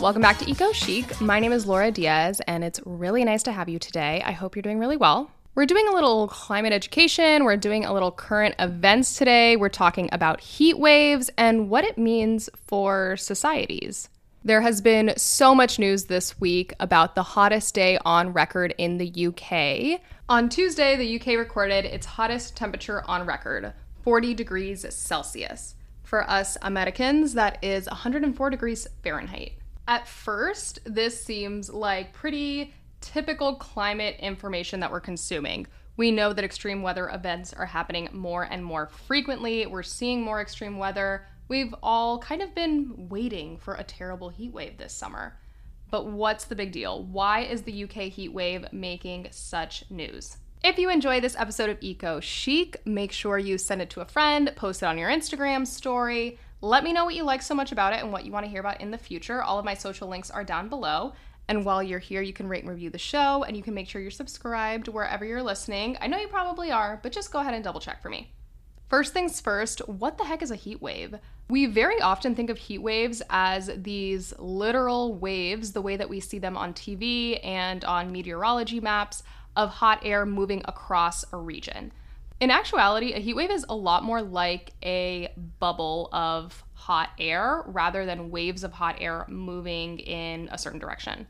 Welcome back to Eco Chic. My name is Laura Diaz, and it's really nice to have you today. I hope you're doing really well. We're doing a little climate education, we're doing a little current events today. We're talking about heat waves and what it means for societies. There has been so much news this week about the hottest day on record in the UK. On Tuesday, the UK recorded its hottest temperature on record 40 degrees Celsius. For us Americans, that is 104 degrees Fahrenheit. At first, this seems like pretty typical climate information that we're consuming. We know that extreme weather events are happening more and more frequently. We're seeing more extreme weather. We've all kind of been waiting for a terrible heat wave this summer. But what's the big deal? Why is the UK heat wave making such news? If you enjoy this episode of Eco Chic, make sure you send it to a friend, post it on your Instagram story. Let me know what you like so much about it and what you want to hear about in the future. All of my social links are down below. And while you're here, you can rate and review the show and you can make sure you're subscribed wherever you're listening. I know you probably are, but just go ahead and double check for me. First things first, what the heck is a heat wave? We very often think of heat waves as these literal waves, the way that we see them on TV and on meteorology maps of hot air moving across a region. In actuality, a heat wave is a lot more like a bubble of hot air rather than waves of hot air moving in a certain direction.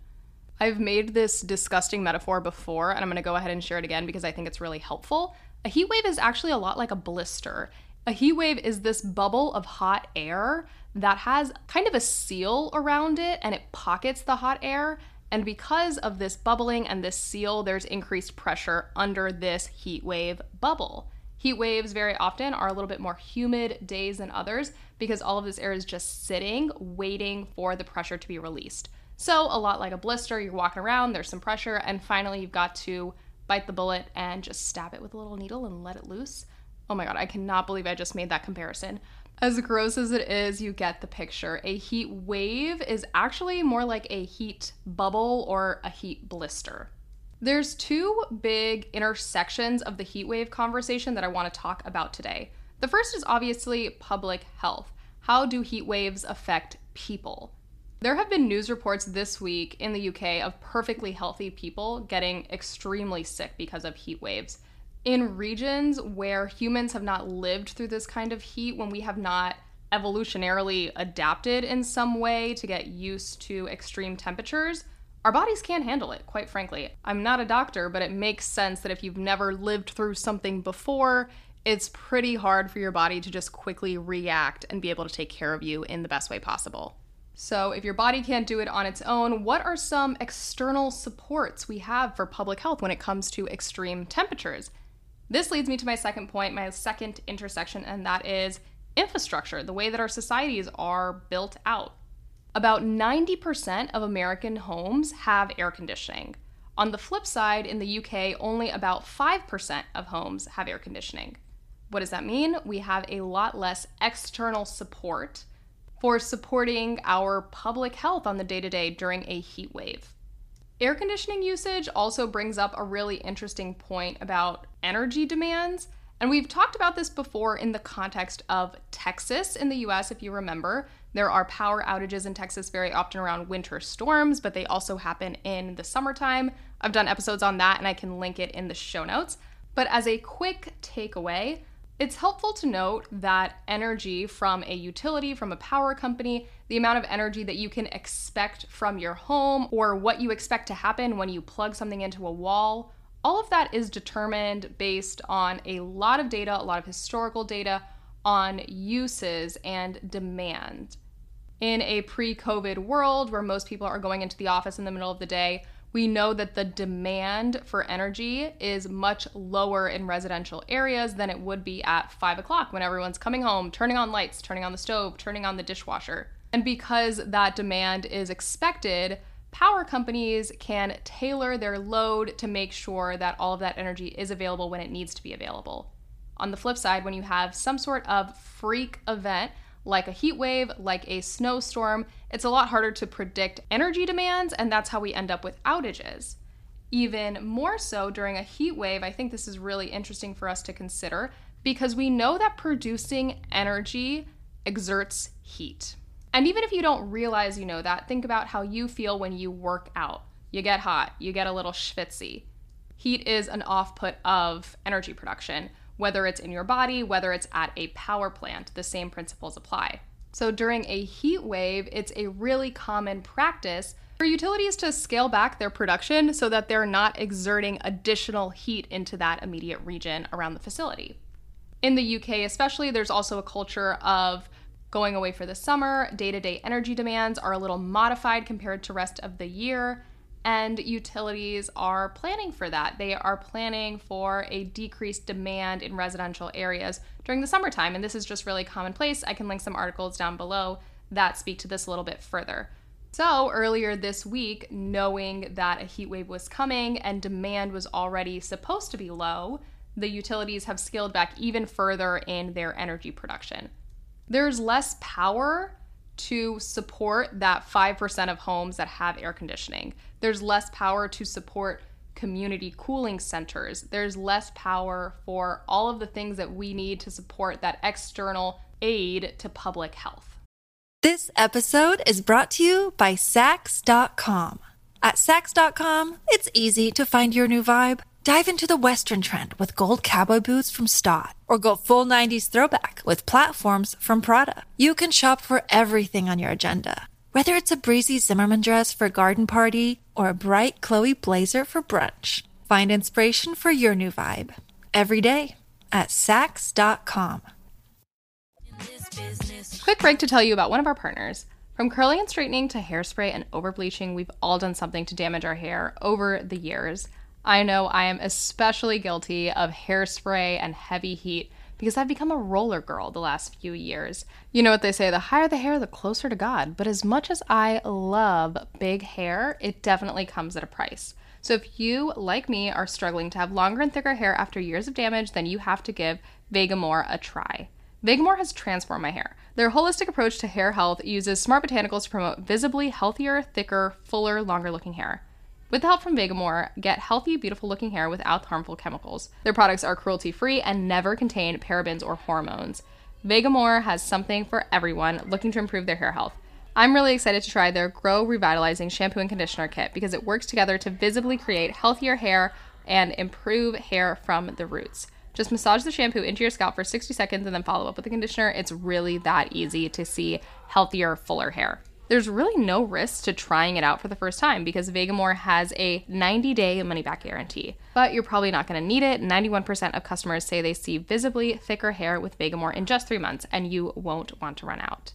I've made this disgusting metaphor before, and I'm gonna go ahead and share it again because I think it's really helpful. A heat wave is actually a lot like a blister. A heat wave is this bubble of hot air that has kind of a seal around it and it pockets the hot air and because of this bubbling and this seal, there's increased pressure under this heat wave bubble. Heat waves very often are a little bit more humid days than others because all of this air is just sitting, waiting for the pressure to be released. So, a lot like a blister, you're walking around, there's some pressure, and finally you've got to bite the bullet and just stab it with a little needle and let it loose. Oh my god, I cannot believe I just made that comparison. As gross as it is, you get the picture. A heat wave is actually more like a heat bubble or a heat blister. There's two big intersections of the heat wave conversation that I want to talk about today. The first is obviously public health. How do heat waves affect people? There have been news reports this week in the UK of perfectly healthy people getting extremely sick because of heat waves in regions where humans have not lived through this kind of heat, when we have not evolutionarily adapted in some way to get used to extreme temperatures, our bodies can't handle it, quite frankly. I'm not a doctor, but it makes sense that if you've never lived through something before, it's pretty hard for your body to just quickly react and be able to take care of you in the best way possible. So, if your body can't do it on its own, what are some external supports we have for public health when it comes to extreme temperatures? This leads me to my second point, my second intersection, and that is infrastructure, the way that our societies are built out. About 90% of American homes have air conditioning. On the flip side, in the UK, only about 5% of homes have air conditioning. What does that mean? We have a lot less external support for supporting our public health on the day to day during a heat wave. Air conditioning usage also brings up a really interesting point about energy demands. And we've talked about this before in the context of Texas in the US, if you remember. There are power outages in Texas very often around winter storms, but they also happen in the summertime. I've done episodes on that and I can link it in the show notes. But as a quick takeaway, It's helpful to note that energy from a utility, from a power company, the amount of energy that you can expect from your home, or what you expect to happen when you plug something into a wall, all of that is determined based on a lot of data, a lot of historical data on uses and demand. In a pre COVID world where most people are going into the office in the middle of the day, we know that the demand for energy is much lower in residential areas than it would be at five o'clock when everyone's coming home, turning on lights, turning on the stove, turning on the dishwasher. And because that demand is expected, power companies can tailor their load to make sure that all of that energy is available when it needs to be available. On the flip side, when you have some sort of freak event, like a heat wave, like a snowstorm, it's a lot harder to predict energy demands, and that's how we end up with outages. Even more so during a heat wave, I think this is really interesting for us to consider because we know that producing energy exerts heat. And even if you don't realize you know that, think about how you feel when you work out. You get hot, you get a little schwitzy. Heat is an off put of energy production whether it's in your body, whether it's at a power plant, the same principles apply. So during a heat wave, it's a really common practice for utilities to scale back their production so that they're not exerting additional heat into that immediate region around the facility. In the UK, especially, there's also a culture of going away for the summer. Day to day energy demands are a little modified compared to rest of the year. And utilities are planning for that. They are planning for a decreased demand in residential areas during the summertime. And this is just really commonplace. I can link some articles down below that speak to this a little bit further. So, earlier this week, knowing that a heat wave was coming and demand was already supposed to be low, the utilities have scaled back even further in their energy production. There's less power to support that 5% of homes that have air conditioning. There's less power to support community cooling centers. There's less power for all of the things that we need to support that external aid to public health. This episode is brought to you by Saks.com. At Saks.com, it's easy to find your new vibe. Dive into the Western trend with gold cowboy boots from Staud, or go full 90s throwback with platforms from Prada. You can shop for everything on your agenda, whether it's a breezy Zimmermann dress for a garden party or a bright Chloe blazer for brunch. Find inspiration for your new vibe every day at Saks.com. Quick break to tell you about one of our partners. From curling and straightening to hairspray and over bleaching, we've all done something to damage our hair over the years. I know I am especially guilty of hairspray and heavy heat because I've become a roller girl the last few years. You know what they say the higher the hair, the closer to God. But as much as I love big hair, it definitely comes at a price. So if you, like me, are struggling to have longer and thicker hair after years of damage, then you have to give Vegamour a try. Vegamour has transformed my hair. Their holistic approach to hair health uses smart botanicals to promote visibly healthier, thicker, fuller, longer looking hair. With the help from Vegamour, get healthy, beautiful looking hair without harmful chemicals. Their products are cruelty free and never contain parabens or hormones. Vegamour has something for everyone looking to improve their hair health. I'm really excited to try their Grow Revitalizing Shampoo and Conditioner Kit because it works together to visibly create healthier hair and improve hair from the roots. Just massage the shampoo into your scalp for 60 seconds and then follow up with the conditioner. It's really that easy to see healthier, fuller hair there's really no risk to trying it out for the first time because Vegamour has a 90 day money back guarantee. But you're probably not going to need it. 91% of customers say they see visibly thicker hair with Vegamour in just three months, and you won't want to run out.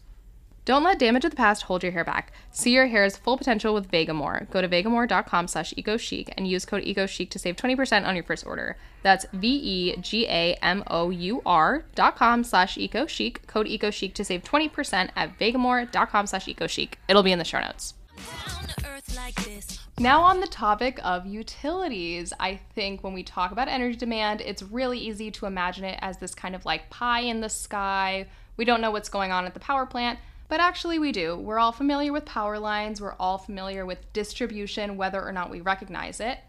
Don't let damage of the past hold your hair back. See your hair's full potential with Vegamour. Go to vegamour.com slash ecochic and use code ecochic to save 20% on your first order. That's V-E-G-A-M-O-U-R dot com slash ecochic. Code ecochic to save 20% at vegamour.com slash ecochic. It'll be in the show notes. Now, on the topic of utilities, I think when we talk about energy demand, it's really easy to imagine it as this kind of like pie in the sky. We don't know what's going on at the power plant but actually, we do. We're all familiar with power lines, we're all familiar with distribution, whether or not we recognize it,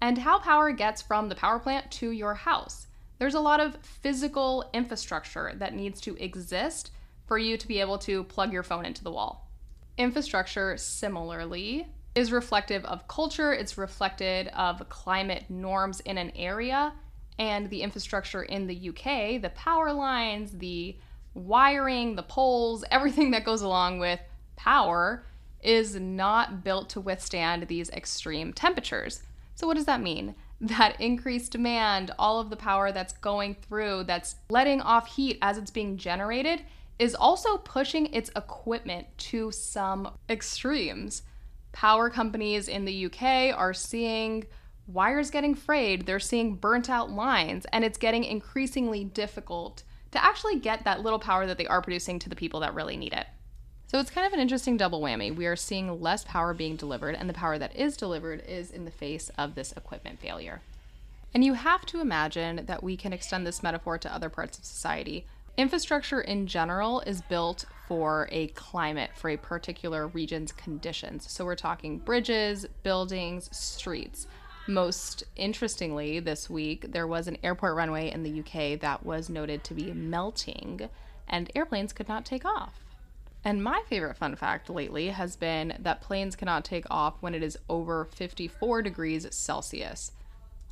and how power gets from the power plant to your house. There's a lot of physical infrastructure that needs to exist for you to be able to plug your phone into the wall. Infrastructure, similarly, is reflective of culture, it's reflected of climate norms in an area, And the infrastructure in the UK, the power lines, the wiring, the poles, everything that goes along with power is not built to withstand these extreme temperatures. So, what does that mean? That increased demand, all of the power that's going through, that's letting off heat as it's being generated, is also pushing its equipment to some extremes. Power companies in the UK are seeing wires getting frayed, they're seeing burnt out lines, and it's getting increasingly difficult to actually get that little power that they are producing to the people that really need it. So it's kind of an interesting double whammy. We are seeing less power being delivered, and the power that is delivered is in the face of this equipment failure. And you have to imagine that we can extend this metaphor to other parts of society. Infrastructure in general is built for a climate, for a particular region's conditions. So we're talking bridges, buildings, streets. Most interestingly, this week, there was an airport runway in the UK that was noted to be melting, and airplanes could not take off. And my favorite fun fact lately has been that planes cannot take off when it is over 54 degrees Celsius.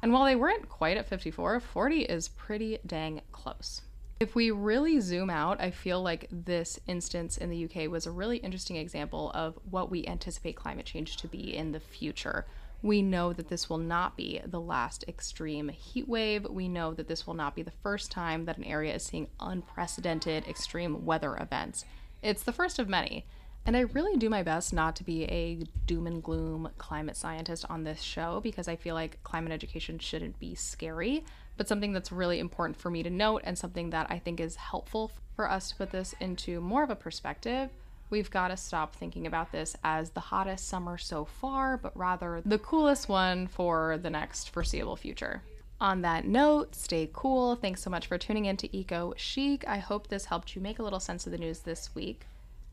And while they weren't quite at 54, 40 is pretty dang close. If we really zoom out, I feel like this instance in the UK was a really interesting example of what we anticipate climate change to be in the future we know that this will not be the last extreme heat wave. We know that this will not be the first time that an area is seeing unprecedented extreme weather events. It's the first of many. And I really do my best not to be a doom and gloom climate scientist on this show because I feel like climate education shouldn't be scary, but something that's really important for me to note and something that I think is helpful for us to put this into more of a perspective We've got to stop thinking about this as the hottest summer so far, but rather the coolest one for the next foreseeable future. On that note, stay cool. Thanks so much for tuning in to Eco Chic. I hope this helped you make a little sense of the news this week.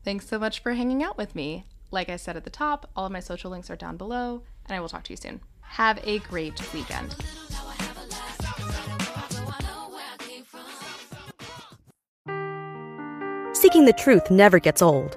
Thanks so much for hanging out with me. Like I said at the top, all of my social links are down below, and I will talk to you soon. Have a great weekend. Seeking the truth never gets old.